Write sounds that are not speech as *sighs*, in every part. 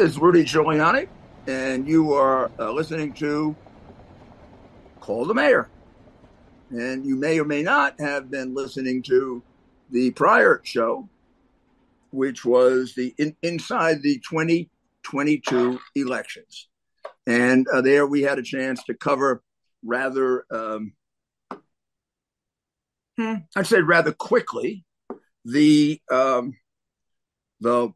Is Rudy Giuliani, and you are uh, listening to Call the Mayor. And you may or may not have been listening to the prior show, which was the in, inside the 2022 elections. And uh, there we had a chance to cover rather, um, hmm, I'd say rather quickly, the um, the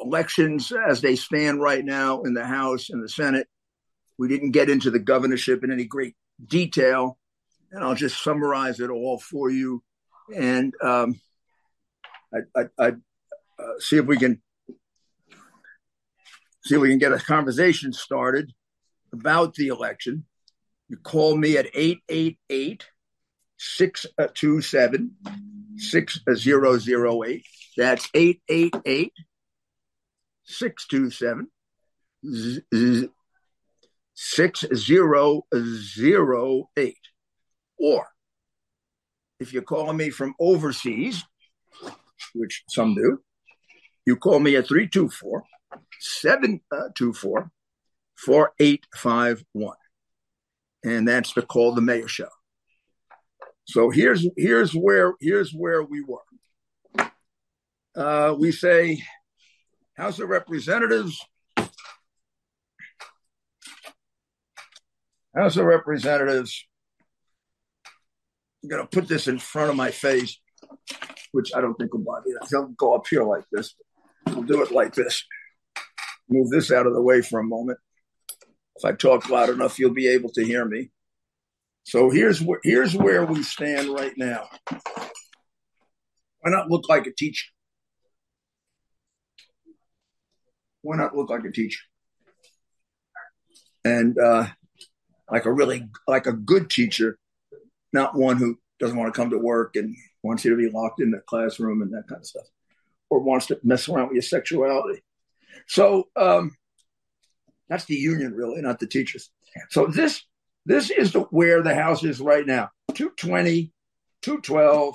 elections as they stand right now in the House and the Senate. We didn't get into the governorship in any great detail, and I'll just summarize it all for you. And um, I, I, I uh, see if we can see if we can get a conversation started about the election. You call me at 888 627 6008. That's 888 627 6008. Or if you're calling me from overseas, which some do, you call me at 324 724 4851. And that's the Call the Mayor show. So here's here's where here's where we were. Uh, we say House of Representatives, House of Representatives. I'm going to put this in front of my face, which I don't think will bother you. He'll go up here like this. We'll do it like this. Move this out of the way for a moment. If I talk loud enough, you'll be able to hear me. So here's here's where we stand right now. Why not look like a teacher? Why not look like a teacher? And uh, like a really like a good teacher, not one who doesn't want to come to work and wants you to be locked in the classroom and that kind of stuff, or wants to mess around with your sexuality. So um, that's the union, really, not the teachers. So this this is the, where the house is right now 220, 212,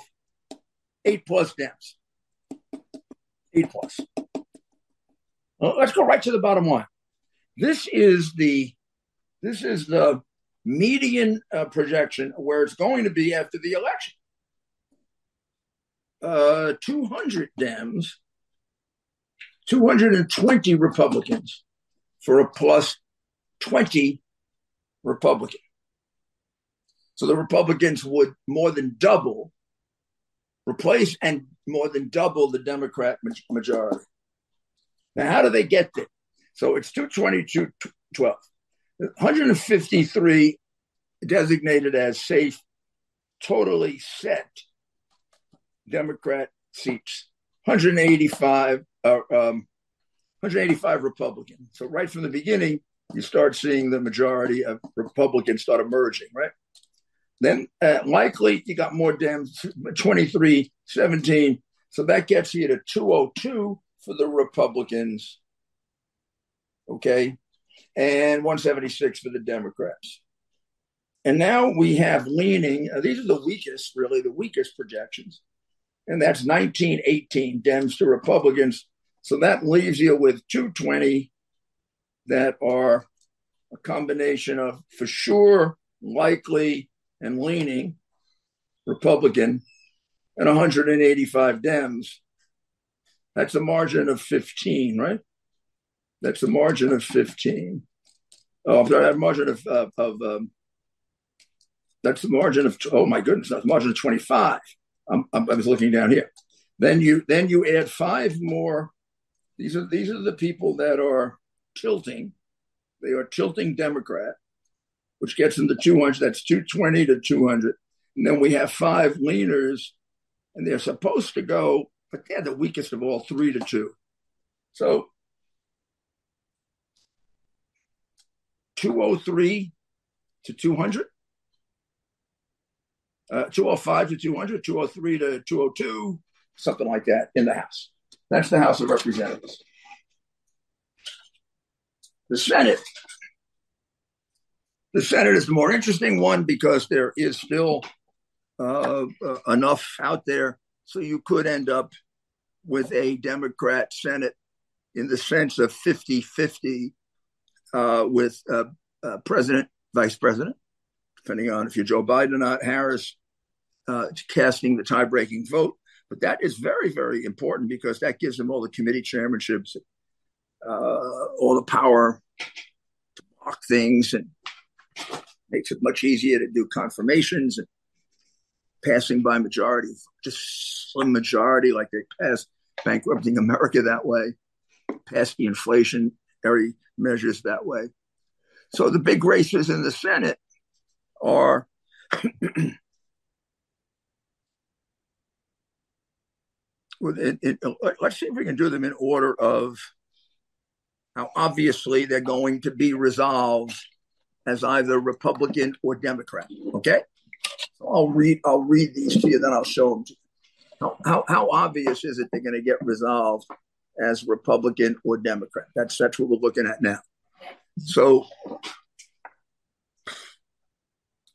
8 plus Dems. 8 plus. Well, let's go right to the bottom line. This is the this is the median uh, projection where it's going to be after the election. Uh, 200 Dems, 220 Republicans for a plus 20 Republican. So the Republicans would more than double, replace and more than double the Democrat majority. Now, how do they get there? So it's 222 12. 153 designated as safe, totally set Democrat seats. 185 uh, um, 185 Republican. So right from the beginning, you start seeing the majority of Republicans start emerging, right? Then uh, likely you got more Dems, 23, 17. So that gets you to 202 for the Republicans. Okay. And 176 for the Democrats. And now we have leaning, uh, these are the weakest, really, the weakest projections. And that's 19, 18 Dems to Republicans. So that leaves you with 220 that are a combination of for sure, likely, and leaning Republican, and 185 Dems. That's a margin of 15, right? That's a margin of 15. Oh, I'm sorry, margin of, uh, of um, that's the margin of, oh my goodness, that's margin of 25. I'm, I'm, i was looking down here. Then you then you add five more. These are these are the people that are tilting. They are tilting Democrat, which gets them to 200. That's 220 to 200. And then we have five leaners, and they're supposed to go, but they're the weakest of all, three to two. So 203 to 200. Uh, 205 to 200, 203 to 202, something like that in the House. That's the House of Representatives. The Senate. The Senate is the more interesting one because there is still uh, uh, enough out there so you could end up with a Democrat Senate in the sense of 50 50 uh, with uh, uh, president, vice president, depending on if you're Joe Biden or not, Harris uh, casting the tie breaking vote. But that is very, very important because that gives them all the committee chairmanships, all the power to block things and makes it much easier to do confirmations and passing by majority, just slim majority, like they passed bankrupting America that way, passed the inflationary measures that way. So the big races in the Senate are *clears throat* let's see if we can do them in order of how obviously they're going to be resolved as either Republican or Democrat. Okay, so I'll read I'll read these to you, then I'll show them. How, how, how obvious is it they're going to get resolved as Republican or Democrat? That's that's what we're looking at now. So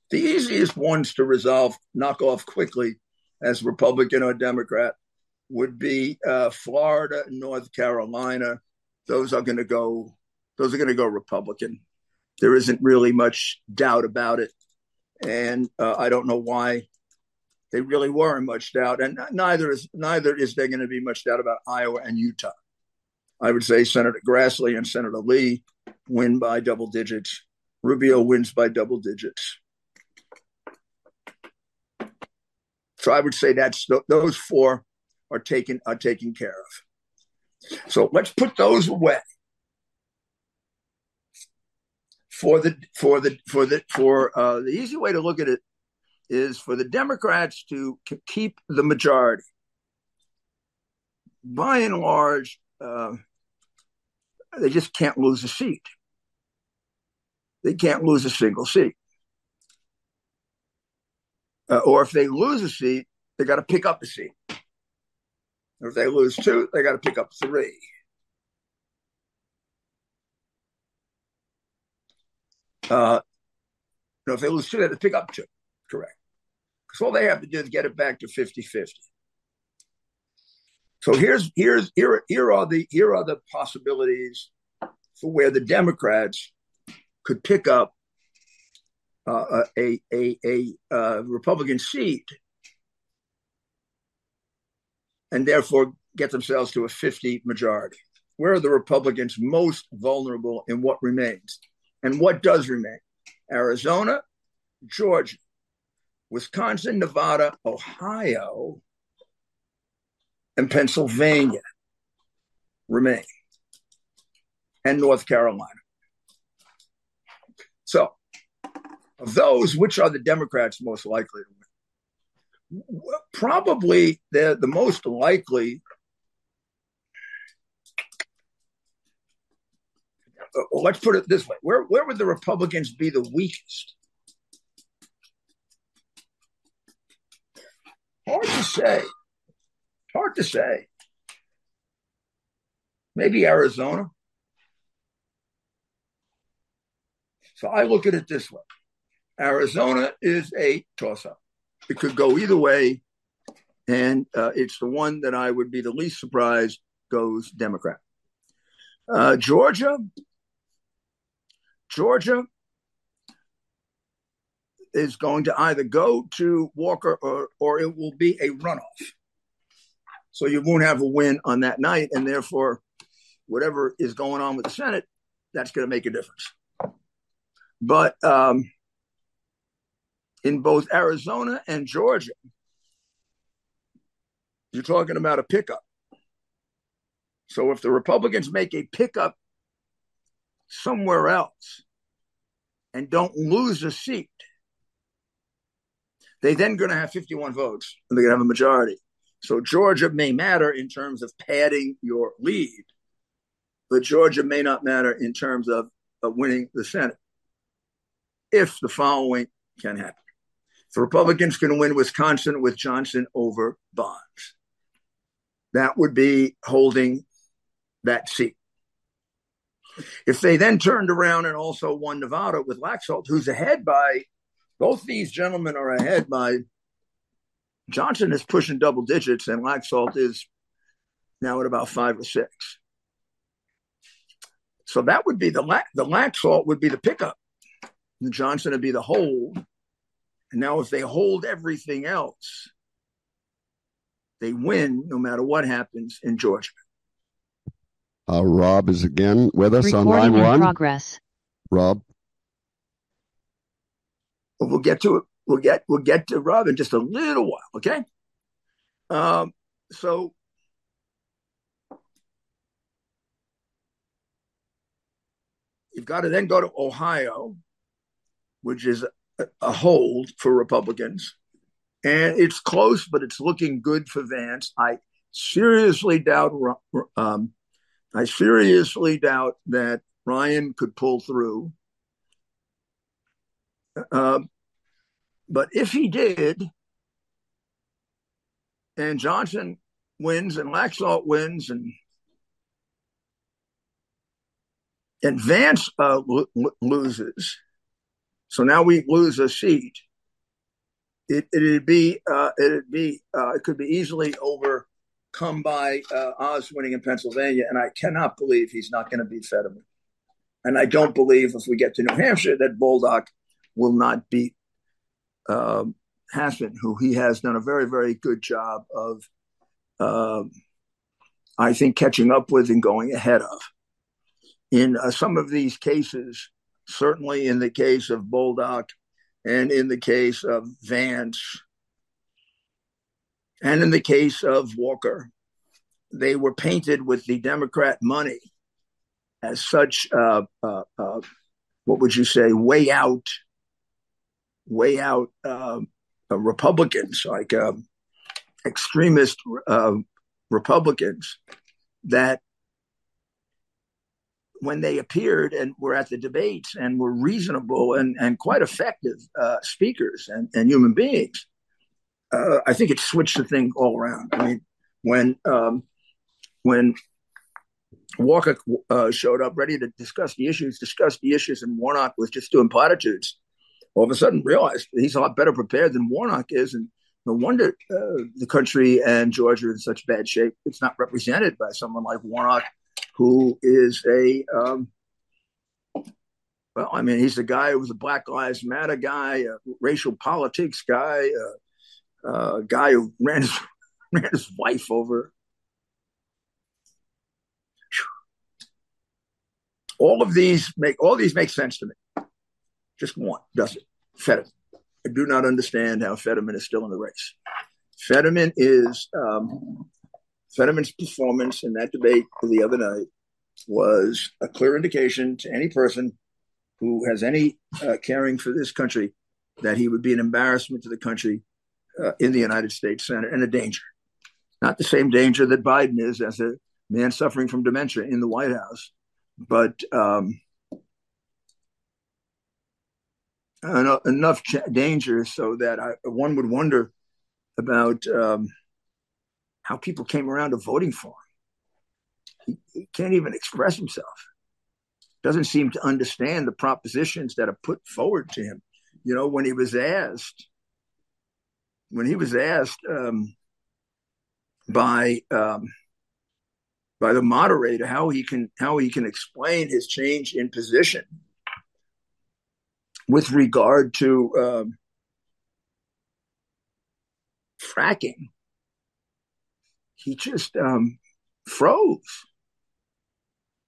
the easiest ones to resolve, knock off quickly as Republican or Democrat would be uh, Florida North Carolina. Those are going to go. Those are going to go Republican. There isn't really much doubt about it, and uh, I don't know why they really were in much doubt. And neither is neither is there going to be much doubt about Iowa and Utah. I would say Senator Grassley and Senator Lee win by double digits. Rubio wins by double digits. So I would say that's those four are taken are taken care of. So let's put those away for the for the for the for uh, the easy way to look at it is for the Democrats to keep the majority. By and large, uh, they just can't lose a seat. They can't lose a single seat. Uh, or if they lose a seat, they got to pick up a seat. If they lose two, they got to pick up three. Uh, no, if they lose two, they have to pick up two. Correct. Because all they have to do is get it back to 50 50. So here's here's here here are the here are the possibilities for where the Democrats could pick up uh, a a a uh, Republican seat and therefore get themselves to a 50 majority. Where are the Republicans most vulnerable in what remains? And what does remain? Arizona, Georgia, Wisconsin, Nevada, Ohio, and Pennsylvania remain, and North Carolina. So, of those, which are the Democrats most likely to win? probably the, the most likely well, let's put it this way. Where, where would the republicans be the weakest? Hard to say. Hard to say. Maybe arizona. So i look at it this way. Arizona is a toss-up. It could go either way, and uh, it's the one that I would be the least surprised goes Democrat. Uh, Georgia, Georgia is going to either go to Walker or or it will be a runoff. So you won't have a win on that night, and therefore, whatever is going on with the Senate, that's going to make a difference. But um, in both Arizona and Georgia, you're talking about a pickup. So if the Republicans make a pickup somewhere else and don't lose a seat, they then going to have 51 votes and they're going to have a majority. So Georgia may matter in terms of padding your lead, but Georgia may not matter in terms of, of winning the Senate if the following can happen. The Republicans can win Wisconsin with Johnson over Barnes. That would be holding that seat. If they then turned around and also won Nevada with Laxalt, who's ahead by both these gentlemen are ahead by Johnson is pushing double digits and Laxalt is now at about five or six. So that would be the the Laxalt would be the pickup. And Johnson would be the hold. And now if they hold everything else, they win no matter what happens in Georgia. Uh, Rob is again with us Recording on line in one. progress. Rob, we'll get to it. We'll get we'll get to Rob in just a little while, okay? Um, so you've got to then go to Ohio, which is a, a hold for Republicans, and it's close, but it's looking good for Vance. I seriously doubt. Um, I seriously doubt that Ryan could pull through. Um, but if he did, and Johnson wins and Laxalt wins and and Vance uh, lo- loses, so now we lose a seat. It, it'd be uh, it'd be uh, it could be easily overcome by uh, Oz winning in Pennsylvania, and I cannot believe he's not going to beat Fetterman. And I don't believe if we get to New Hampshire that Bolduc will not beat um, Hassan, who he has done a very, very good job of, um, I think, catching up with and going ahead of. In uh, some of these cases, certainly in the case of Bolduc and in the case of Vance and in the case of Walker, they were painted with the Democrat money as such, uh, uh, uh what would you say, way out way out uh, uh, Republicans, like uh, extremist uh, Republicans, that when they appeared and were at the debates and were reasonable and, and quite effective uh, speakers and, and human beings, uh, I think it switched the thing all around. I mean, when um, when Walker uh, showed up ready to discuss the issues, discuss the issues, and Warnock was just doing platitudes all of a sudden realized he's a lot better prepared than Warnock is. And no wonder uh, the country and Georgia are in such bad shape. It's not represented by someone like Warnock, who is a, um, well, I mean, he's a guy who was a Black Lives Matter guy, a racial politics guy, a guy who ran his, *laughs* ran his wife over. All of these make all these make sense to me. Just one doesn't. Fetterman. I do not understand how Fetterman is still in the race. Fetterman is um, Fetterman's performance in that debate the other night was a clear indication to any person who has any uh, caring for this country that he would be an embarrassment to the country uh, in the United States Senate and a danger. Not the same danger that Biden is as a man suffering from dementia in the White House, but um, enough ch- danger so that I, one would wonder about um, how people came around to voting for him. He, he, can't even express himself. Doesn't seem to understand the propositions that are put forward to him. You know, when he was asked, when he was asked um, by um, by the moderator how he can how he can explain his change in position with regard to um, fracking, he just um, froze.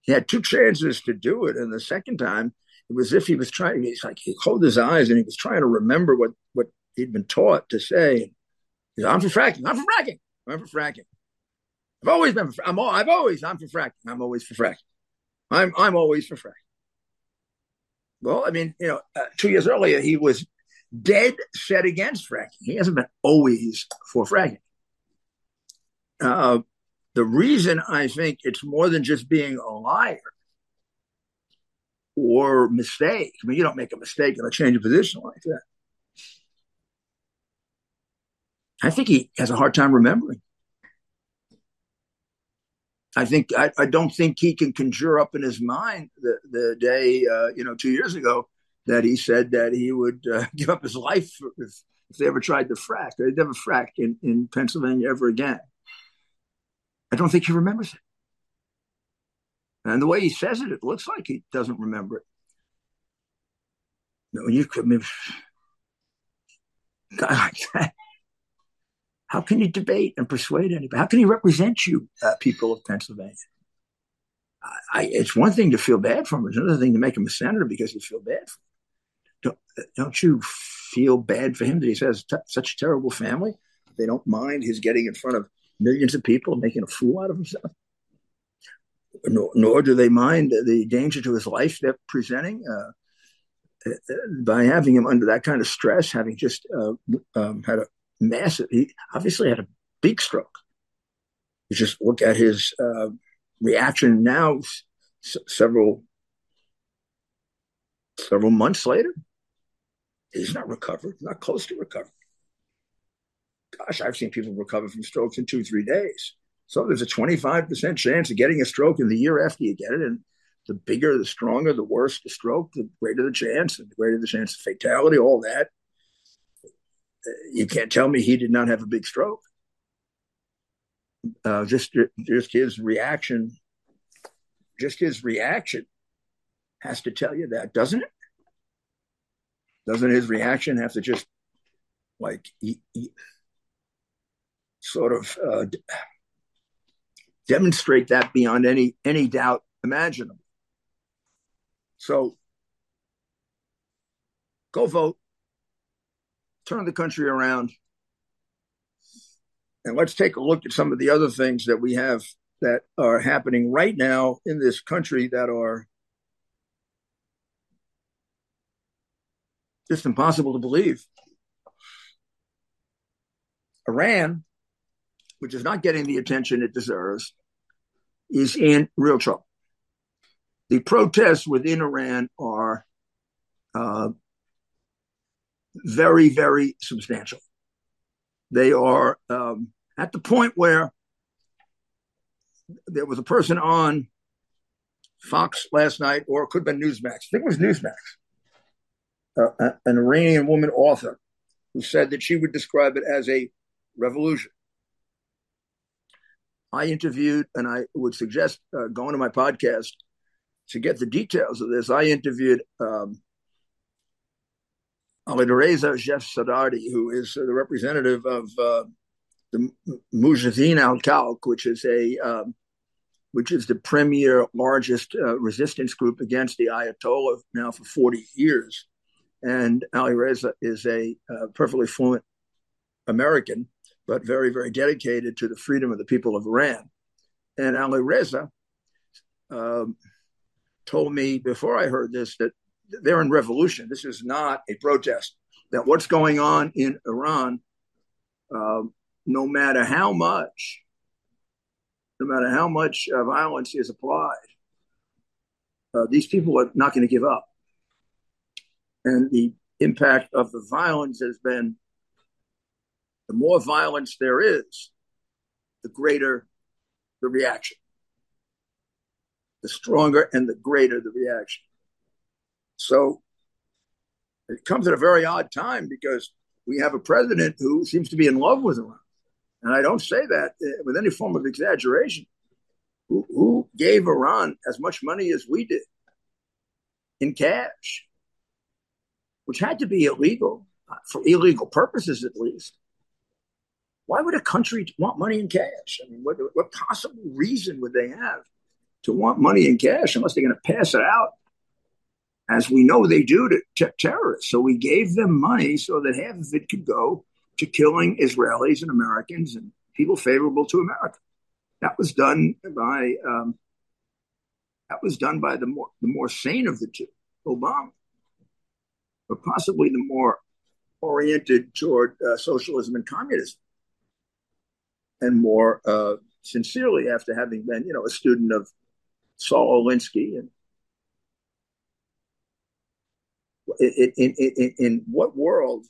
He had two chances to do it, and the second time it was if he was trying. He's like he closed his eyes and he was trying to remember what what he'd been taught to say. I'm for fracking. I'm for fracking. I'm for fracking. I've always been. For, I'm. All, I've always. I'm for fracking. I'm always for fracking. I'm. I'm always for fracking. Well, I mean, you know, uh, two years earlier, he was dead set against fracking. He hasn't been always for fracking. Uh, the reason I think it's more than just being a liar or mistake. I mean, you don't make a mistake in a change of position like that. I think he has a hard time remembering. I think I, I, don't think he can conjure up in his mind the, the day uh, you know two years ago that he said that he would uh, *laughs* give up his life if, if they ever tried to frack. They never fracked in, in Pennsylvania ever again. I don't think he remembers it. And the way he says it, it looks like he doesn't remember it. No, you could, *sighs* I mean, guy like that. How can you debate and persuade anybody? How can he represent you, uh, people of Pennsylvania? I, it's one thing to feel bad for him. It's another thing to make him a senator because you feel bad for him. Don't, don't you feel bad for him that he has t- such a terrible family? They don't mind his getting in front of millions of people making a fool out of himself. Nor, nor do they mind the danger to his life they're presenting uh, by having him under that kind of stress, having just uh, um, had a massive, he obviously had a big stroke. You just look at his uh, reaction now, s- several several months later. He's not recovered, not close to recovery. Gosh, I've seen people recover from strokes in two, three days. So there's a 25% chance of getting a stroke in the year after you get it. And the bigger, the stronger, the worse the stroke, the greater the chance, and the greater the chance of fatality, all that. You can't tell me he did not have a big stroke. Uh, just, just his reaction, just his reaction has to tell you that, doesn't it? Doesn't his reaction have to just like he, he sort of uh, demonstrate that beyond any any doubt imaginable? So go vote, turn the country around, and let's take a look at some of the other things that we have that are happening right now in this country that are just impossible to believe. Iran, which is not getting the attention it deserves, is in real trouble. The protests within Iran are uh, very, very substantial. They are um, at the point where there was a person on Fox last night, or it could have been Newsmax. I think it was Newsmax. Uh, an Iranian woman author who said that she would describe it as a revolution. I interviewed, and I would suggest uh, going to my podcast to get the details of this. I interviewed um, Alireza Jafarzadeh, who is the representative of uh, the Mujahideen al-Khalq, which is a um, which is the premier largest uh, resistance group against the Ayatollah now for 40 years. And Ali Reza is a uh, perfectly fluent American, but very, very dedicated to the freedom of the people of Iran. And Alireza um, told me before I heard this that they're in revolution. This is not a protest. That what's going on in Iran, uh, no matter how much, no matter how much uh, violence is applied, uh, these people are not going to give up. And the impact of the violence has been the more violence there is, the greater the reaction. The stronger and the greater the reaction. So it comes at a very odd time because we have a president who seems to be in love with Iran. And I don't say that uh, with any form of exaggeration. Who, who gave Iran as much money as we did in cash, which had to be illegal for illegal purposes at least. Why would a country want money in cash? I mean, what, what possible reason would they have to want money in cash unless they're going to pass it out, as we know they do to terrorists? So we gave them money so that half of it could go to killing Israelis and Americans and people favorable to America. That was done by um, that was done by the more the more sane of the two, Obama, but possibly the more oriented toward uh, socialism and communism, and more uh, sincerely after having been, you know, a student of Saul Alinsky and in, in, in, in what world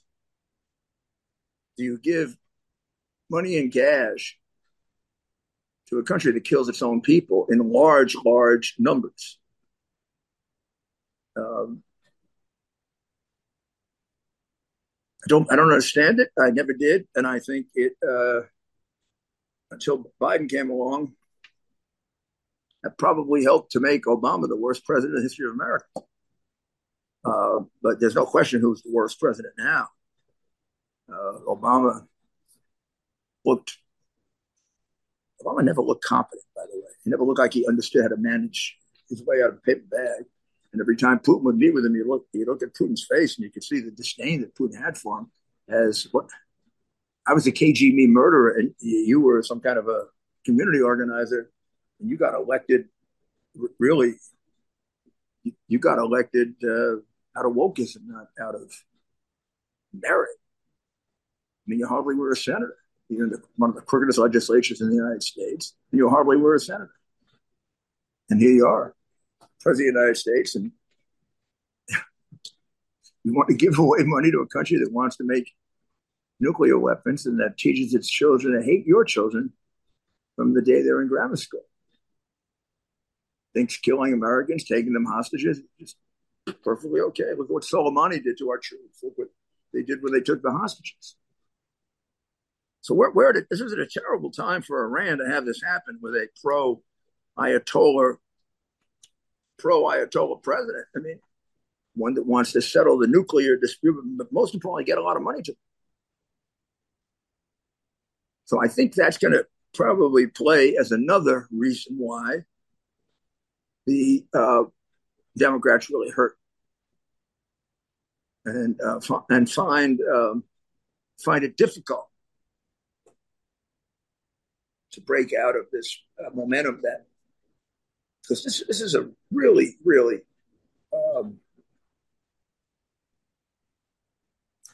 do you give money in cash to a country that kills its own people in large, large numbers? Um, I don't, I don't understand it. I never did, and I think it uh, until Biden came along. that probably helped to make Obama the worst president in the history of America. Uh, but there's no question who's the worst president now. Uh, Obama looked. Obama never looked competent, by the way. He never looked like he understood how to manage his way out of a paper bag. And every time Putin would meet with him, you look, you look at Putin's face, and you could see the disdain that Putin had for him. As what I was a KGB murderer, and you were some kind of a community organizer, and you got elected. Really, you got elected uh, out of wokeism, not out of merit. I mean, you hardly were a senator. You're in the, one of the crookedest legislatures in the United States, you hardly were a senator. And here you are, president of the United States, and *laughs* you want to give away money to a country that wants to make nuclear weapons and that teaches its children to hate your children from the day they're in grammar school. Thinks killing Americans, taking them hostages, is perfectly okay. Look what Soleimani did to our troops. Look what they did when they took the hostages. So where, where did this is a terrible time for Iran to have this happen with a pro Ayatollah, pro Ayatollah president. I mean, one that wants to settle the nuclear dispute, but most importantly, get a lot of money to. So I think that's going to probably play as another reason why the uh, Democrats really hurt and uh, and find um, find it difficult to break out of this uh, momentum that because this this is a really really um,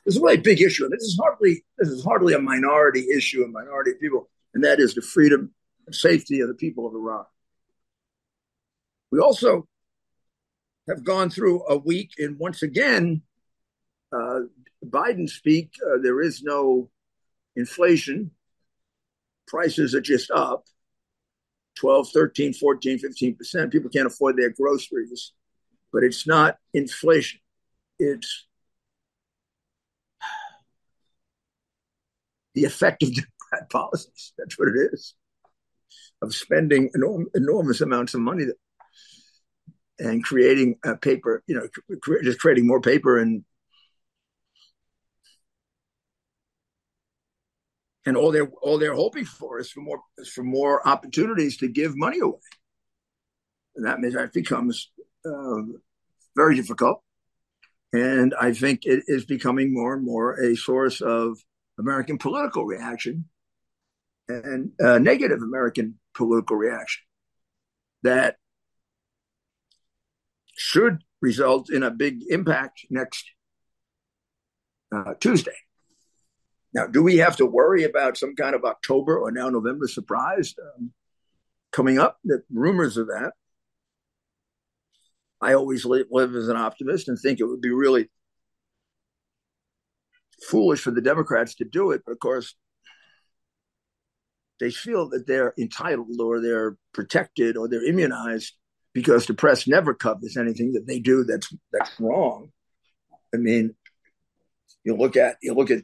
this is a really big issue, and this is hardly this is hardly a minority issue, a minority people, and that is the freedom and safety of the people of Iran. We also have gone through a week, and once again, uh, Biden speak. Uh, there is no inflation; prices are just up. 12, 13, 14, 15%. People can't afford their groceries, but it's not inflation. It's the effect of *laughs* Democrat policies. That's what it is. Of spending enorm- enormous amounts of money that, and creating a paper, you know, just creating more paper and and all they're all they're hoping for is for more is for more opportunities to give money away, and that means that becomes uh, very difficult. And I think it is becoming more and more a source of American political reaction and uh, negative American political reaction that should result in a big impact next uh, Tuesday. Now, do we have to worry about some kind of October or now November surprise um, coming up? The rumors of that. I always live, live as an optimist and think it would be really foolish for the Democrats to do it. But of course, they feel that they're entitled or they're protected or they're immunized because the press never covers anything that they do that's that's wrong. I mean, you look at you look at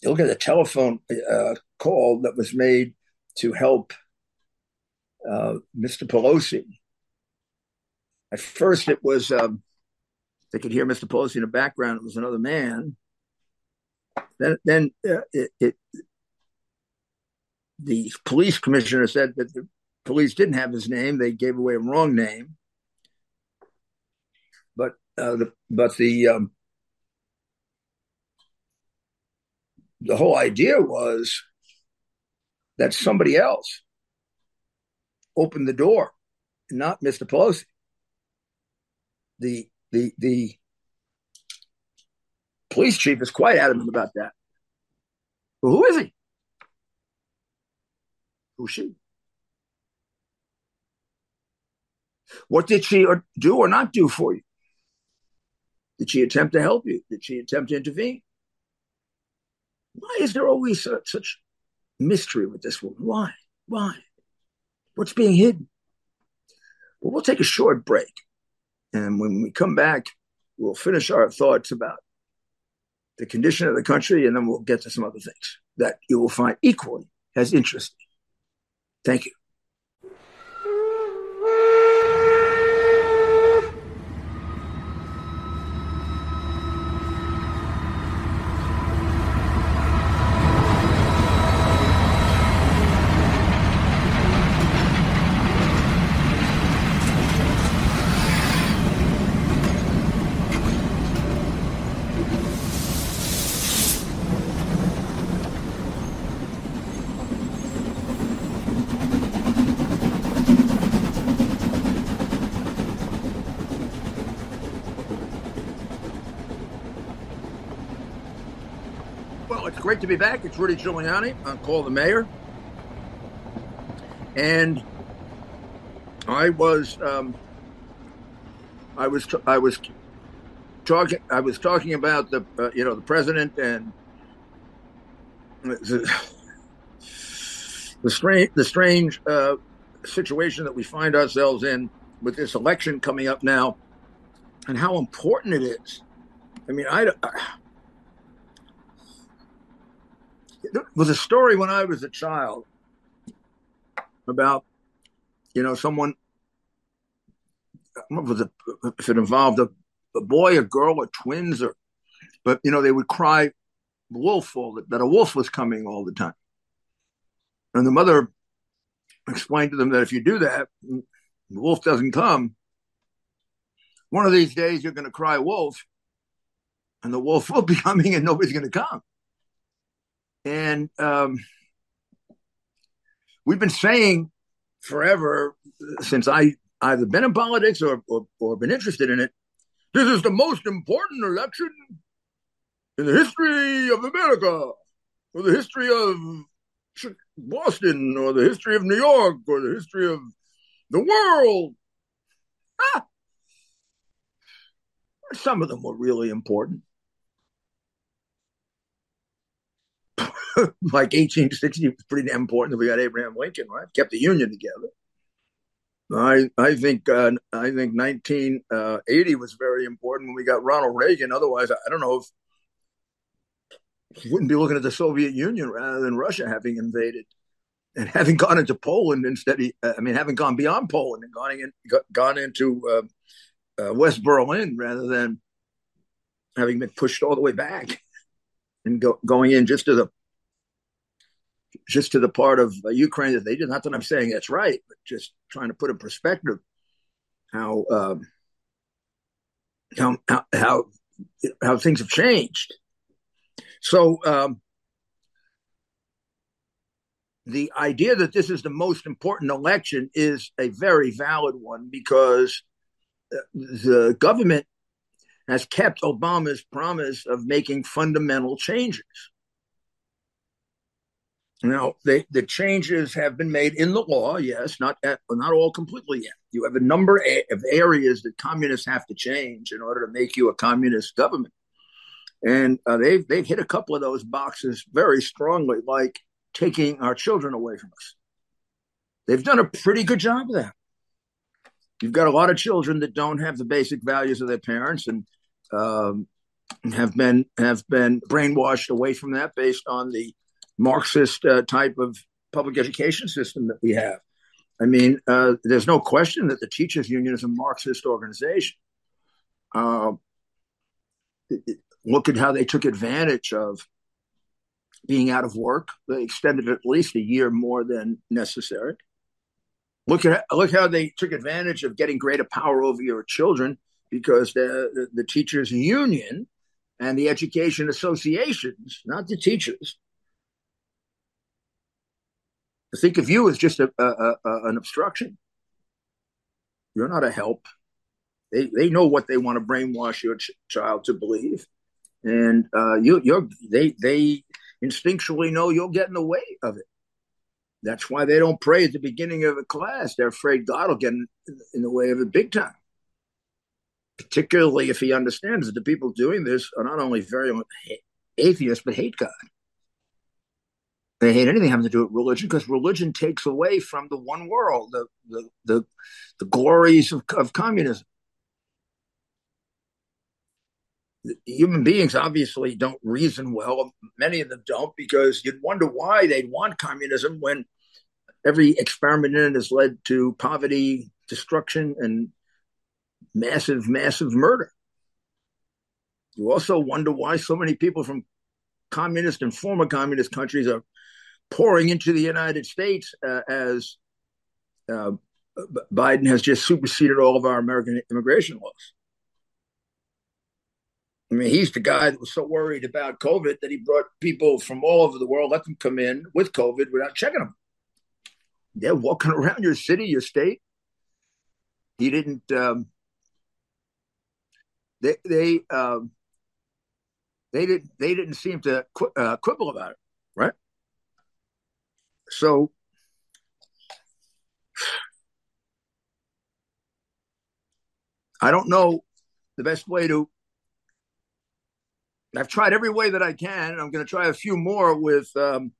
you look at the telephone uh, call that was made to help uh, Mr. Pelosi. At first, it was um, they could hear Mr. Pelosi in the background. It was another man. Then, then uh, it, it, the police commissioner said that police didn't have his name; they gave away a wrong name. But uh, the but the um, the whole idea was that somebody else opened the door, not Mr. Pelosi. The the the police chief is quite adamant about that. Who is he? Who's she? What did she do or not do for you? Did she attempt to help you? Did she attempt to intervene? Why is there always such, such mystery with this woman? Why? Why? What's being hidden? Well, we'll take a short break. And when we come back, we'll finish our thoughts about the condition of the country, and then we'll get to some other things that you will find equally as interesting. Thank you. To be back. It's Rudy Giuliani on Call the Mayor. And I was, um, I was, I was talking, I was talking about the, uh, you know, the president and the, the strange, the strange uh, situation that we find ourselves in with this election coming up now, and how important it is. I mean, I, I there was a story when I was a child about, you know, someone. Was it, if it involved a, a boy, a girl, or twins, or, but you know, they would cry wolf all the, that a wolf was coming all the time, and the mother explained to them that if you do that, the wolf doesn't come. One of these days, you're going to cry wolf, and the wolf *laughs* will be coming, and nobody's going to come. And um, we've been saying forever since I either been in politics or, or, or been interested in it. This is the most important election in the history of America, or the history of Boston, or the history of New York, or the history of the world. Ah! Some of them were really important. *laughs* like 1860 was pretty damn important that we got Abraham Lincoln, right? Kept the Union together. I I think uh, I think 1980 uh, was very important when we got Ronald Reagan. Otherwise, I don't know if wouldn't be looking at the Soviet Union rather than Russia having invaded and *laughs* having gone into Poland instead. Of, uh, I mean, having gone beyond Poland and gone in, gone into uh, uh, West Berlin rather than having been pushed all the way back and go, going in just to the just to the part of uh, Ukraine that they did. Not that I'm saying that's right, but just trying to put in perspective how um, how, how how things have changed. So um, the idea that this is the most important election is a very valid one because uh, the government has kept Obama's promise of making fundamental changes. Now, they, the changes have been made in the law, yes, not at, not all completely yet. You have a number of areas that communists have to change in order to make you a communist government, and uh, they've they've hit a couple of those boxes very strongly, like taking our children away from us. They've done a pretty good job of that. You've got a lot of children that don't have the basic values of their parents and um, have been have been brainwashed away from that based on the Marxist uh, type of public education system that we have. I mean, uh, there's no question that the teachers' union is a Marxist organization. Uh, look at how they took advantage of being out of work. They extended at least a year more than necessary. Look at look how they took advantage of getting greater power over your children because the, the, the teachers' union and the education associations, not the teachers, think of you as just a, a, a, an obstruction. You're not a help. They they know what they want to brainwash your ch- child to believe, and uh, you you're they they instinctually know you'll get in the way of it. That's why they don't pray at the beginning of a class. They're afraid God will get in, in the way of it big time. Particularly if he understands that the people doing this are not only very atheists but hate God. They hate anything having to do with religion because religion takes away from the one world, the the the, the glories of, of communism. Human beings obviously don't reason well. Many of them don't because you'd wonder why they'd want communism when every experiment in it has led to poverty, destruction, and massive, massive murder. You also wonder why so many people from communist and former communist countries are pouring into the United States uh, as uh, Biden has just superseded all of our American immigration laws. I mean, he's the guy that was so worried about COVID that he brought people from all over the world, let them come in with COVID without checking them. They're walking around your city, your state. He didn't. Um, they they um, they didn't they didn't seem to qu- uh, quibble about it, right? So I don't know the best way to. I've tried every way that I can. and I'm going to try a few more with um,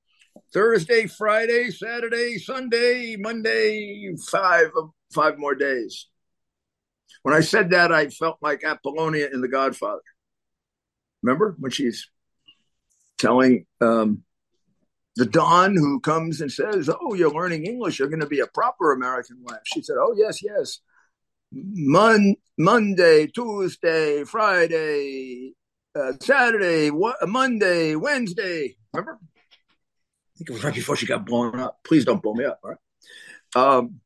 Thursday, Friday, Saturday, Sunday, Monday, five five more days. When I said that, I felt like Apollonia in The Godfather. Remember when she's telling um, the Don who comes and says, "Oh, you're learning English. You're going to be a proper American wife." She said, "Oh, yes, yes. Mon- Monday, Tuesday, Friday, uh, Saturday, Monday, Wednesday. Remember? I think it was right before she got blown up. Please don't blow me up, all right? Um,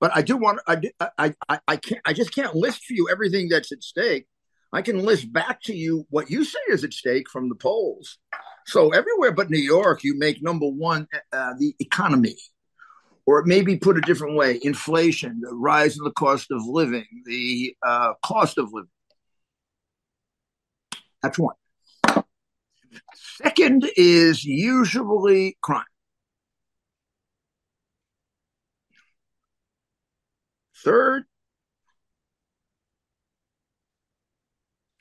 but I do want I, I I I can't I just can't list for you everything that's at stake. I can list back to you what you say is at stake from the polls. So everywhere but New York, you make number one uh, the economy, or maybe put a different way, inflation, the rise in the cost of living, the uh, cost of living. That's one. Second is usually crime. Third,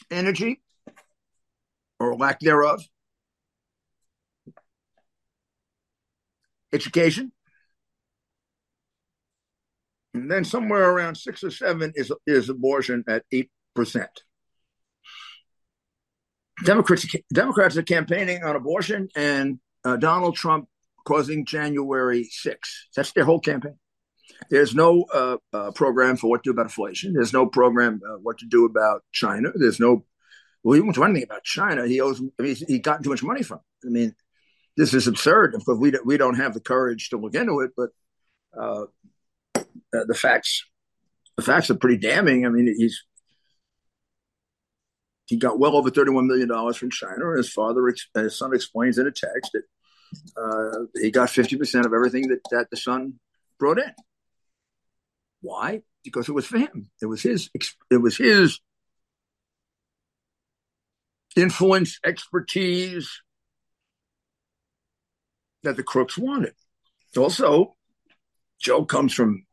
energy or lack thereof. Education. And then somewhere around six or seven is is abortion at eight percent. Democrats Democrats are campaigning on abortion and uh, Donald Trump causing January 6th. That's their whole campaign. There's no uh, uh, program for what to do about inflation. There's no program uh, what to do about China. There's no well, he won't do anything about China. He owes. I mean, he got too much money from. I mean, this is absurd. because we don't, we don't have the courage to look into it, but uh, the facts the facts are pretty damning. I mean, he's he got well over thirty-one million dollars from China, and his father, his son, explains in a text that uh, he got fifty percent of everything that that the son brought in. Why? Because it was for him. It was his. It was his influence, expertise that the crooks wanted. Also, Joe comes from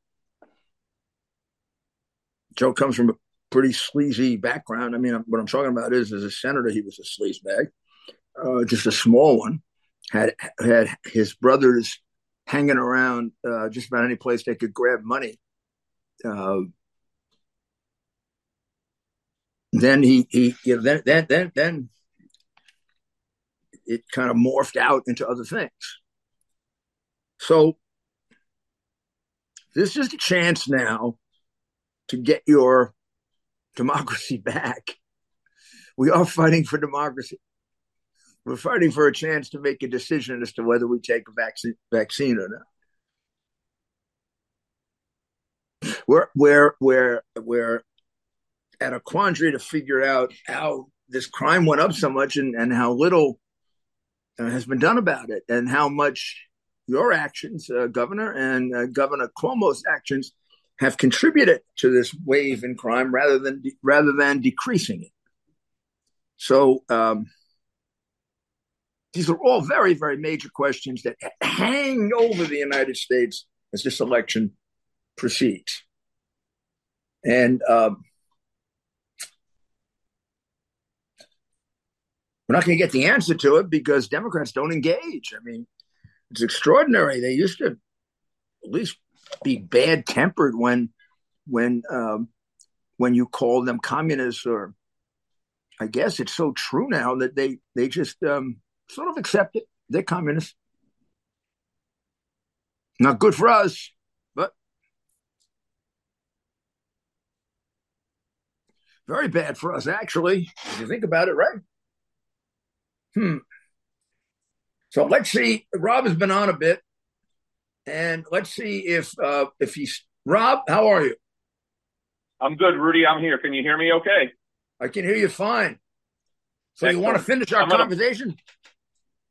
Joe comes from a pretty sleazy background. I mean, what I'm talking about is, as a senator, he was a sleazebag, uh, just a small one. Had had his brothers hanging around uh, just about any place they could grab money. Uh, then he he you know, then then then then it kind of morphed out into other things. So this is the chance now to get your democracy *laughs* back. We are fighting for democracy. We're fighting for a chance to make a decision as to whether we take a vaccine, vaccine or not. We're, we're, we're, we're at a quandary to figure out how this crime went up so much and, and how little uh, has been done about it and how much your actions, uh, Governor, and uh, Governor Cuomo's actions have contributed to this wave in crime rather than rather than decreasing it. So um, these are all very very major questions that hang over the United States as this election proceeds, and um, we're not going to get the answer to it because Democrats don't engage. I mean, it's extraordinary. They used to at least be bad tempered when when um, when you call them communists or I guess it's so true now that they they just um, sort of accept it. They're communists. Not good for us, but very bad for us, actually, if you think about it, right? Hmm. So let's see. Rob has been on a bit and let's see if uh, if he's Rob. How are you? I'm good, Rudy. I'm here. Can you hear me? Okay. I can hear you fine. So Excellent. you want to finish our conversation?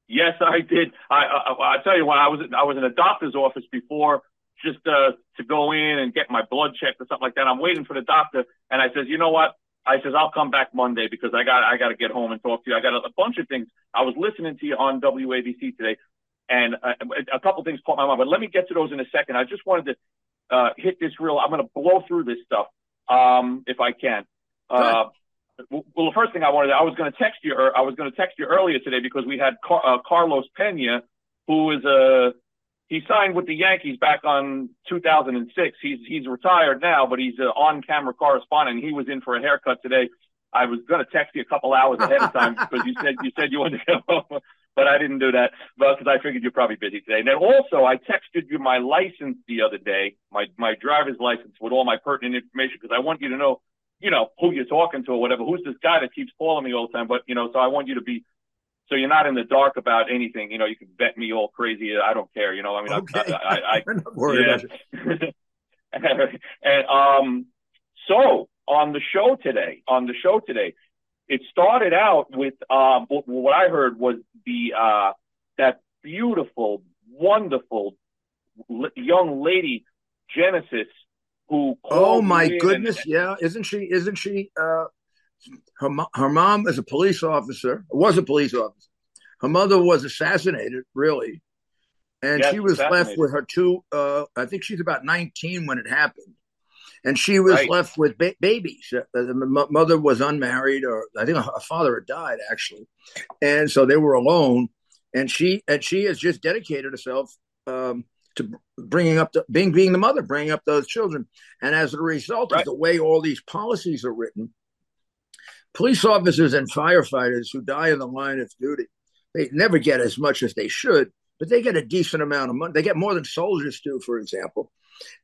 Yes, I did. I, I I tell you what, I was I was in a doctor's office before just uh, to go in and get my blood checked or something like that. I'm waiting for the doctor, and I says, you know what? I says I'll come back Monday because I got I got to get home and talk to you. I got a, a bunch of things. I was listening to you on WABC today, and a, a couple things caught my mind. But let me get to those in a second. I just wanted to uh, hit this real. I'm going to blow through this stuff um, if I can. Uh, well, the first thing I wanted, I was going to text you, or I was going to text you earlier today because we had Car- uh, Carlos Pena, who is a he signed with the Yankees back on 2006. He's he's retired now, but he's an on-camera correspondent. He was in for a haircut today. I was going to text you a couple hours ahead of time because you said you said you wanted to go home, *laughs* but I didn't do that. Because I figured you're probably busy today. And then also, I texted you my license the other day, my my driver's license with all my pertinent information because I want you to know, you know, who you're talking to or whatever. Who's this guy that keeps calling me all the time? But you know, so I want you to be so you're not in the dark about anything. You know, you can bet me all crazy. I don't care. You know, I mean, okay. I, I, *laughs* I, I'm not worried yeah. *laughs* and um, so on the show today, on the show today, it started out with um, what I heard was the uh, that beautiful, wonderful young lady Genesis who. Oh my goodness! And, yeah, isn't she? Isn't she? Uh, her, her mom is a police officer, was a police officer. Her mother was assassinated, really. And yes, she was left with her two, uh, I think she's about 19 when it happened. And she was right. left with ba- babies. Uh, the mother was unmarried, or I think her father had died, actually. And so they were alone. And she and she has just dedicated herself um, to bringing up the being being the mother, bringing up those children. And as a result right. of the way all these policies are written, police officers and firefighters who die in the line of duty, they never get as much as they should, but they get a decent amount of money. They get more than soldiers do, for example.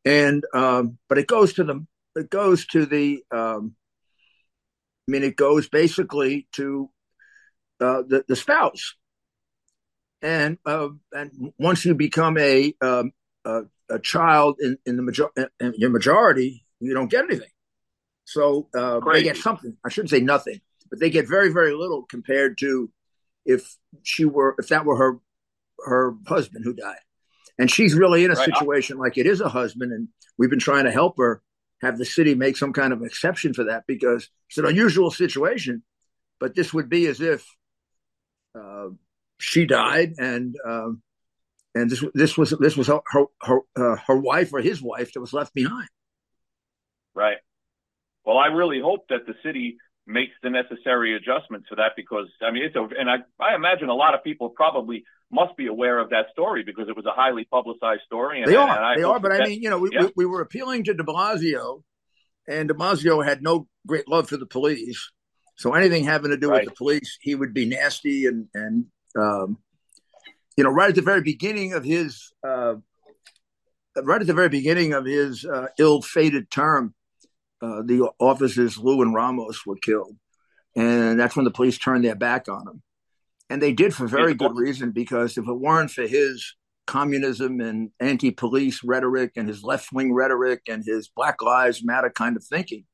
And um, but it goes to the it goes to the um, I mean it goes basically to uh, the the spouse. And uh, and once you become a um, a, a, child in, in the major- in your majority, you don't get anything. So uh, they get something. I shouldn't say nothing, but they get very, very little compared to if she were if that were her her husband who died. And she's really in a right. situation like it is a husband, and we've been trying to help her have the city make some kind of exception for that because it's an unusual situation. But this would be as if uh, she died, and um, and this this was this was her her, her, uh, her wife or his wife that was left behind. Right. Well, I really hope that the city makes the necessary adjustments for that because I mean it's a and I I imagine a lot of people probably must be aware of that story because it was a highly publicized story. And, they are, and they are. But that, I mean, you know, we, yeah. we, we were appealing to De Blasio, and De Blasio had no great love for the police. So anything having to do right. with the police, he would be nasty and and um, you know, right at the very beginning of his uh, right at the very beginning of his uh, ill-fated term, uh, the officers Liu and Ramos were killed, and that's when the police turned their back on him, and they did for very good reason because if it weren't for his communism and anti-police rhetoric and his left-wing rhetoric and his Black Lives Matter kind of thinking,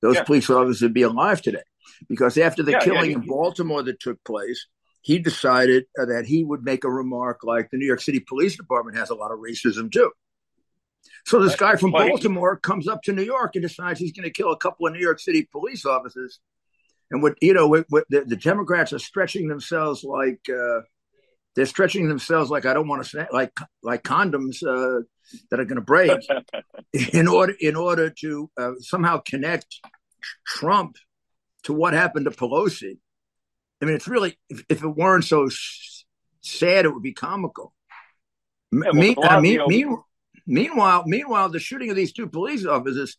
those yeah. police officers would be alive today. Because after the yeah, killing yeah, in Baltimore that took place, he decided that he would make a remark like the New York City Police Department has a lot of racism too. So this guy from Baltimore comes up to New York and decides he's going to kill a couple of New York City police officers. And what you know, what, what the, the, Democrats are stretching themselves like uh, they're stretching themselves like I don't want to say like like condoms uh, that are going to break *laughs* in order in order to uh, somehow connect Trump to what happened to Pelosi. I mean, it's really if, if it weren't so sad, it would be comical. Yeah, well, me, I mean, meanwhile, Meanwhile, meanwhile, the shooting of these two police officers,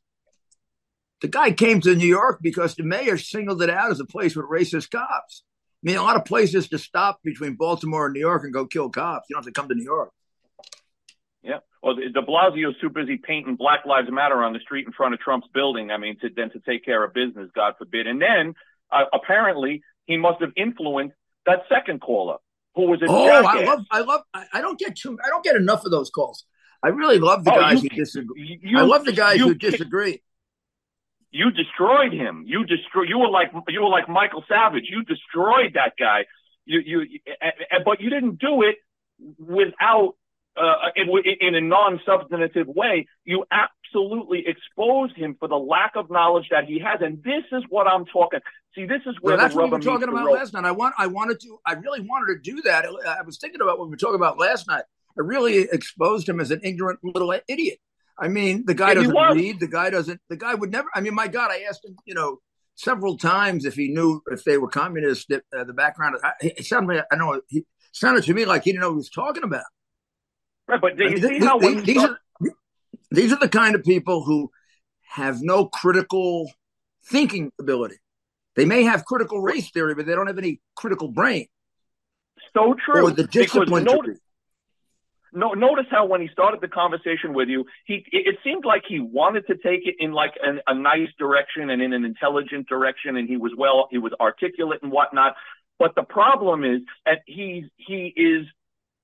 the guy came to New York because the mayor singled it out as a place with racist cops. I mean, a lot of places to stop between Baltimore and New York and go kill cops. You don't have to come to New York. Yeah. Well, De Blasio's too busy painting Black Lives Matter on the street in front of Trump's building. I mean, to, then to take care of business, God forbid. And then uh, apparently he must have influenced that second caller who was a oh, jackass. I love, I love, I don't get too, I don't get enough of those calls. I really love the oh, guys you, who disagree. You, I love the guys who disagree. You destroyed him. You destroy. You were like you were like Michael Savage. You destroyed that guy. You you, but you didn't do it without uh, in, in, a non-substantive way, you absolutely exposed him for the lack of knowledge that he has. And this is what I'm talking. See, this is where well, that's what we were talking about last night. I want, I wanted to, I really wanted to do that. I was thinking about what we were talking about last night. I really exposed him as an ignorant little idiot. I mean, the guy doesn't read. The guy doesn't. The guy would never. I mean, my God, I asked him, you know, several times if he knew if they were communist. Uh, the background. I, it sounded. I know. He sounded to me like he didn't know what he was talking about. Right, but do you see how these, these are these are the kind of people who have no critical thinking ability. They may have critical race theory, but they don't have any critical brain. So true. Or the discipline. Notice, no, notice how when he started the conversation with you, he it, seemed like he wanted to take it in like an, a nice direction and in an intelligent direction, and he was well, he was articulate and whatnot. But the problem is that he's he is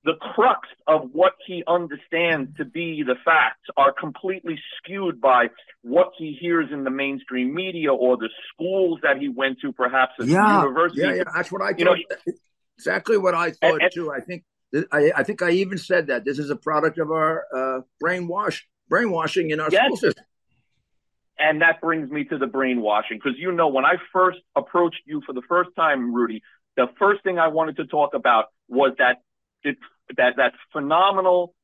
the crux of what he understands to be the facts are completely skewed by what he hears in the mainstream media or the schools that he went to, perhaps at yeah, university. Yeah, yeah, that's what I thought. You know, exactly what I thought and, too. I think I, I, think I even said that this is a product of our uh, brainwash brainwashing in our yes. school system. And that brings me to the brainwashing because you know when I first approached you for the first time, Rudy, the first thing I wanted to talk about was that it, that that phenomenal,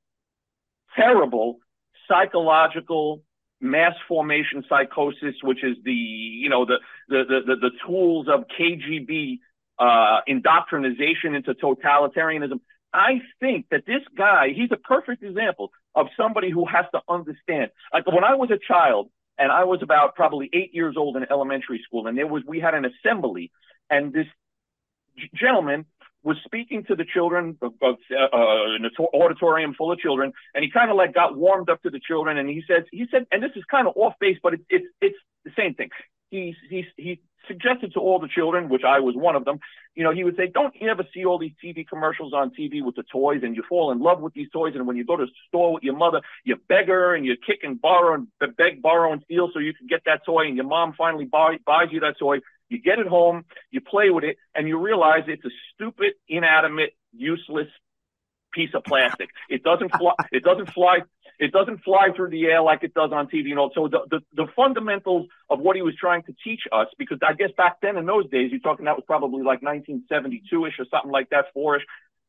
terrible psychological mass formation psychosis, which is the you know the the the, the tools of KGB uh, indoctrination into totalitarianism. I think that this guy, he's a perfect example of somebody who has to understand. Like when I was a child, and I was about probably eight years old in elementary school, and there was we had an assembly, and this gentleman was speaking to the children of, of uh, an auditorium full of children, and he kind of like got warmed up to the children, and he said, he said, and this is kind of off base, but it's it's it's the same thing. He he he suggested to all the children, which I was one of them, you know, he would say, don't you ever see all these TV commercials on TV with the toys and you fall in love with these toys. And when you go to the store with your mother, you beg her and you kick and borrow and beg, borrow and steal so you can get that toy. And your mom finally buy, buys you that toy. You get it home, you play with it, and you realize it's a stupid, inanimate, useless piece of plastic. It doesn't fly. It doesn't fly. It doesn't fly through the air like it does on TV. You know, so the, the, the fundamentals of what he was trying to teach us, because I guess back then in those days, you're talking that was probably like 1972ish or something like that, four-ish.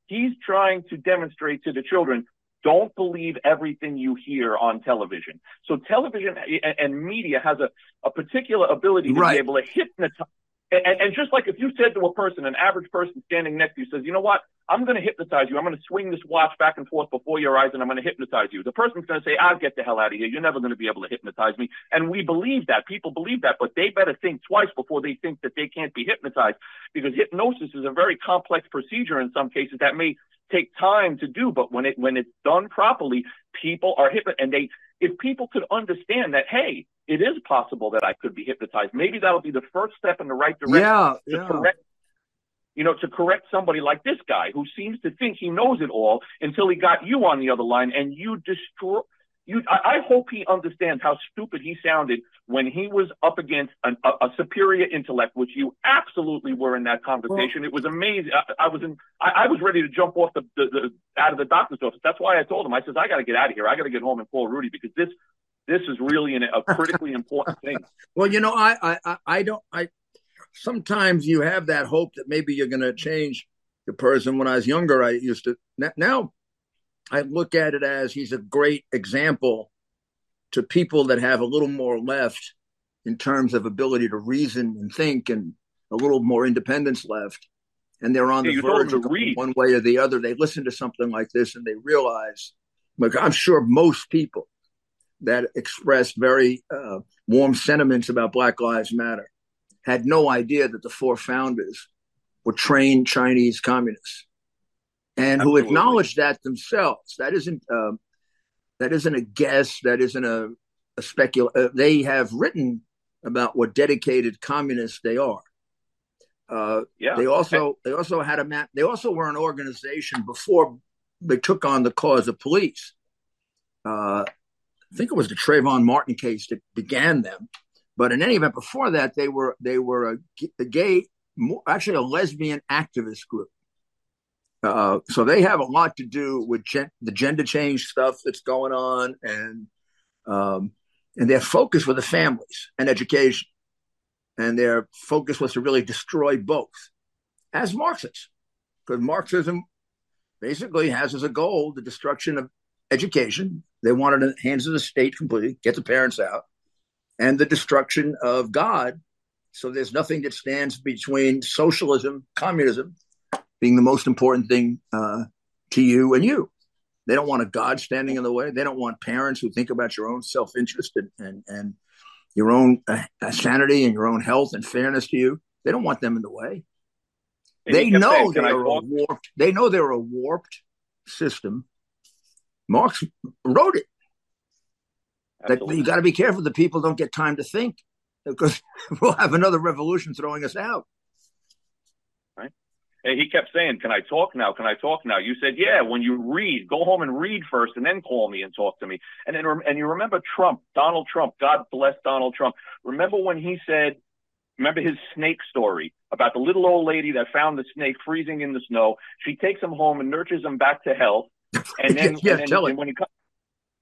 He's trying to demonstrate to the children don't believe everything you hear on television. So television and media has a, a particular ability to right. be able to hypnotize. And, and, just like if you said to a person, an average person standing next to you says, you know what, I'm going to hypnotize you. I'm going to swing this watch back and forth before your eyes and I'm going to hypnotize you. The person's going to say, I'll get the hell out of here. You're never going to be able to hypnotize me. And we believe that. People believe that, but they better think twice before they think that they can't be hypnotized because hypnosis is a very complex procedure in some cases that may take time to do, but when it when it's done properly, people are hypnotized. And they, if people could understand that, hey, it is possible that I could be hypnotized. Maybe that'll be the first step in the right direction yeah, to yeah. correct. You know, to correct somebody like this guy who seems to think he knows it all until he got you on the other line and you destroy you, I, I, hope he understands how stupid he sounded when he was up against an, a, a, superior intellect, which you absolutely were in that conversation. Well, it was amazing. I, I was in, I, I, was ready to jump off the, the, the, out of the doctor's office. That's why I told him. I says, I got to get out of here. I got to get home and call Rudy because this, this is really an, a critically important thing. *laughs* Well, you know, I, I, I don't, I. Sometimes you have that hope that maybe you're going to change the person. When I was younger, I used to. Now I look at it as he's a great example to people that have a little more left in terms of ability to reason and think and a little more independence left. And they're on yeah, the verge of one way or the other. They listen to something like this and they realize, like I'm sure most people that express very uh, warm sentiments about Black Lives Matter had no idea that the four founders were trained Chinese communists and Absolutely. who acknowledged that themselves. That isn't uh, that isn't a guess. That isn't a, a specul. Uh, they have written about what dedicated communists they are. Uh, yeah. They also they also had a map. They also were an organization before they took on the cause of police. Uh, I think it was the Trayvon Martin case that began them. But in any event, before that, they were they were a, a gay, actually a lesbian activist group. Uh, so they have a lot to do with gen- the gender change stuff that's going on, and um, and their focus with the families and education, and their focus was to really destroy both, as Marxists, because Marxism basically has as a goal the destruction of education. They wanted the hands of the state completely, get the parents out, and the destruction of God. So there's nothing that stands between socialism, communism, being the most important thing uh, to you and you. They don't want a God standing in the way. They don't want parents who think about your own self interest and, and, and your own uh, sanity and your own health and fairness to you. They don't want them in the way. And they know saying, they're a warped. They know they're a warped system. Marx wrote it. Absolutely. That you got to be careful that people don't get time to think because *laughs* we'll have another revolution throwing us out Right? he kept saying, "Can I talk now? Can I talk now?" You said, "Yeah." When you read, go home and read first, and then call me and talk to me. And then, and you remember Trump, Donald Trump. God bless Donald Trump. Remember when he said, "Remember his snake story about the little old lady that found the snake freezing in the snow. She takes him home and nurtures him back to health, *laughs* and then, yeah, and then, tell and when he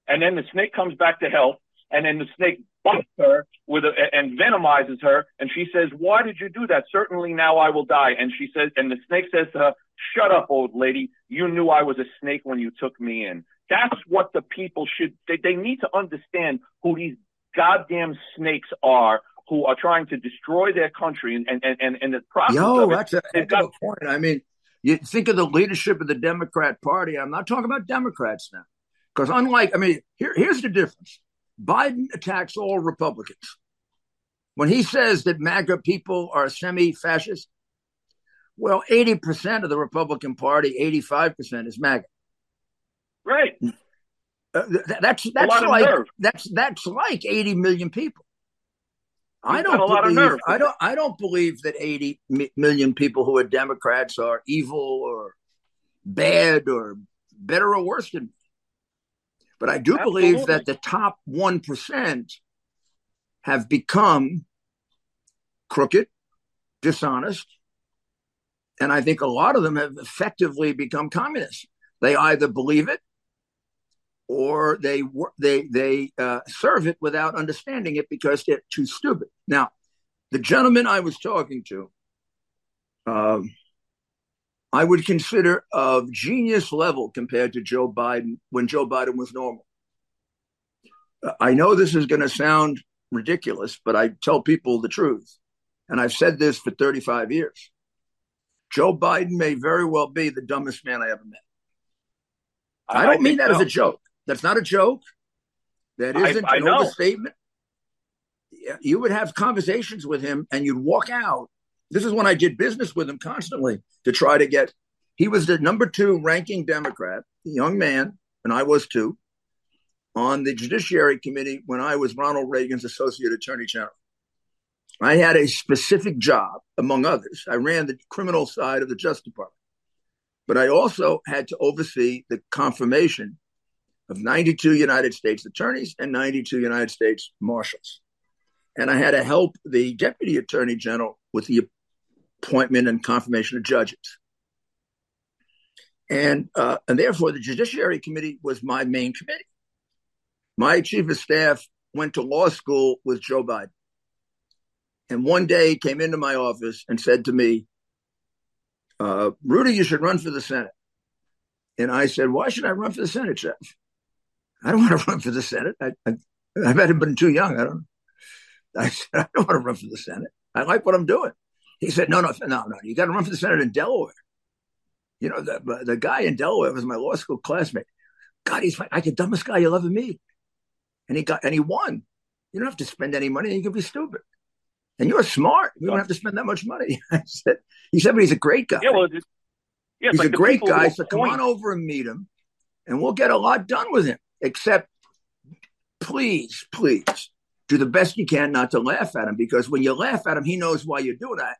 and then the snake comes back to health, and then the snake bites her with a, and venomizes her. And she says, why did you do that? Certainly now I will die. And she says, and the snake says to her, shut up, old lady. You knew I was a snake when you took me in. That's what the people should, they, they need to understand who these goddamn snakes are who are trying to destroy their country and, and, and, and the process Yo, it, that's a, got, a point. I mean, you think of the leadership of the Democrat Party. I'm not talking about Democrats now. Because unlike, I mean, here, here's the difference. Biden attacks all Republicans. When he says that MAGA people are semi fascist, well, 80% of the Republican Party, 85% is MAGA. Right. Uh, that's that's like that's that's like 80 million people. I don't believe I don't I don't believe that 80 million people who are Democrats are evil or bad or better or worse than me. But I do Absolutely. believe that the top 1% have become crooked, dishonest, and I think a lot of them have effectively become communists. They either believe it or they they they uh, serve it without understanding it because they're too stupid. Now, the gentleman I was talking to, um, I would consider of genius level compared to Joe Biden when Joe Biden was normal. I know this is going to sound ridiculous, but I tell people the truth. And I've said this for 35 years. Joe Biden may very well be the dumbest man I ever met. I, don't I mean that so. as a joke. That's not a joke. That isn't I, an overstatement. You would have conversations with him and you'd walk out this is when I did business with him constantly to try to get. He was the number two ranking Democrat, young man, and I was too, on the Judiciary Committee when I was Ronald Reagan's Associate Attorney General. I had a specific job, among others. I ran the criminal side of the Justice Department, but I also had to oversee the confirmation of 92 United States attorneys and 92 United States marshals. And I had to help the Deputy Attorney General with the appointment and confirmation of judges. And, uh, and therefore, the Judiciary Committee was my main committee. My chief of staff went to law school with Joe Biden. And one day he came into my office and said to me, uh, Rudy, you should run for the Senate. And I said, Why should I run for the Senate, Jeff? I don't want to *laughs* run for the Senate. I, I, I have been too young. I don't I said, I don't want to run for the Senate. I like what I'm doing. He said, no, no, no, no. You got to run for the Senate in Delaware. You know, the, the guy in Delaware was my law school classmate. God, he's like the dumbest guy you'll ever meet. And he got, and he won. You don't have to spend any money. You can be stupid. And you're smart. You don't have to spend that much money. *laughs* I said, he said, but he's a great guy. Yeah, well, yeah, he's like a great guy. So come on over and meet him and we'll get a lot done with him. Except, please, please do the best you can not to laugh at him because when you laugh at him, he knows why you're doing that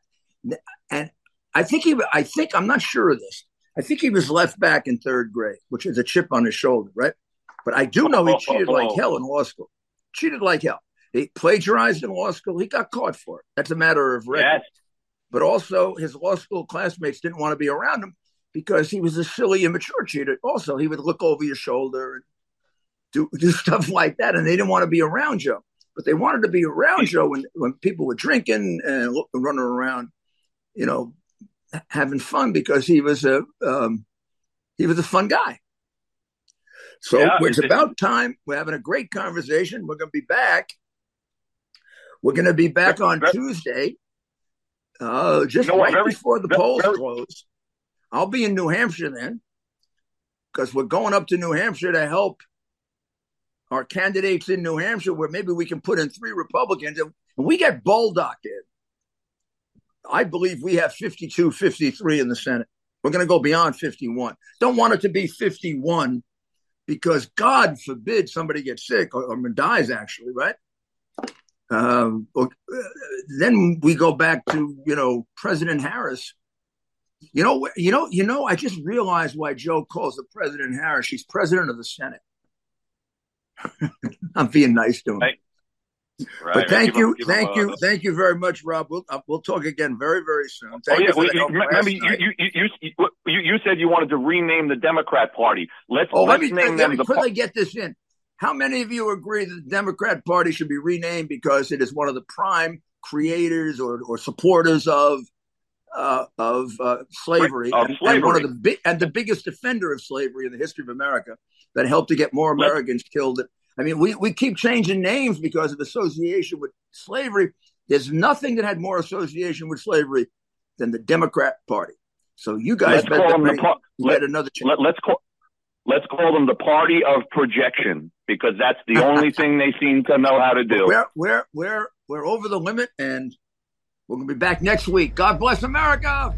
and I think he, I think I'm not sure of this. I think he was left back in third grade, which is a chip on his shoulder, right? But I do know he cheated like hell in law school. Cheated like hell. He plagiarized in law school. He got caught for it. That's a matter of record. Yes. But also, his law school classmates didn't want to be around him because he was a silly, immature cheater. Also, he would look over your shoulder and do, do *laughs* stuff like that, and they didn't want to be around Joe. But they wanted to be around Joe when, when people were drinking and running around, you know, having fun because he was a um, he was a fun guy. So yeah, it's about time. We're having a great conversation. We're going to be back. We're going to be back on Tuesday, uh, just right very, before the very, polls very, close. I'll be in New Hampshire then, because we're going up to New Hampshire to help our candidates in New Hampshire, where maybe we can put in three Republicans, and we get Bolduc in. I believe we have 52, 53 in the Senate. We're going to go beyond 51. Don't want it to be 51 because God forbid somebody gets sick or, or dies, actually, right? Um, then we go back to you know President Harris. You know, you know, you know. I just realized why Joe calls the President Harris. She's President of the Senate. *laughs* I'm being nice to him. Right. But thank you, him, thank you, thank you very much, Rob. We'll uh, we'll talk again very very soon. Thank oh yeah, well, you, remember you, you, you, you, you said you wanted to rename the Democrat Party. Let's oh, let's let me, name let them. Me the quickly get this in. How many of you agree that the Democrat Party should be renamed because it is one of the prime creators or, or supporters of uh, of uh, slavery, of and, slavery. and, one of the big and the biggest defender of slavery in the history of America that helped to get more Americans killed I mean, we, we keep changing names because of association with slavery. There's nothing that had more association with slavery than the Democrat Party. So you guys let's call them the par- let, another chance. Let, let's call let's call them the party of projection because that's the only *laughs* thing they seem to know how to do. We're we're we're we're over the limit, and we're gonna be back next week. God bless America.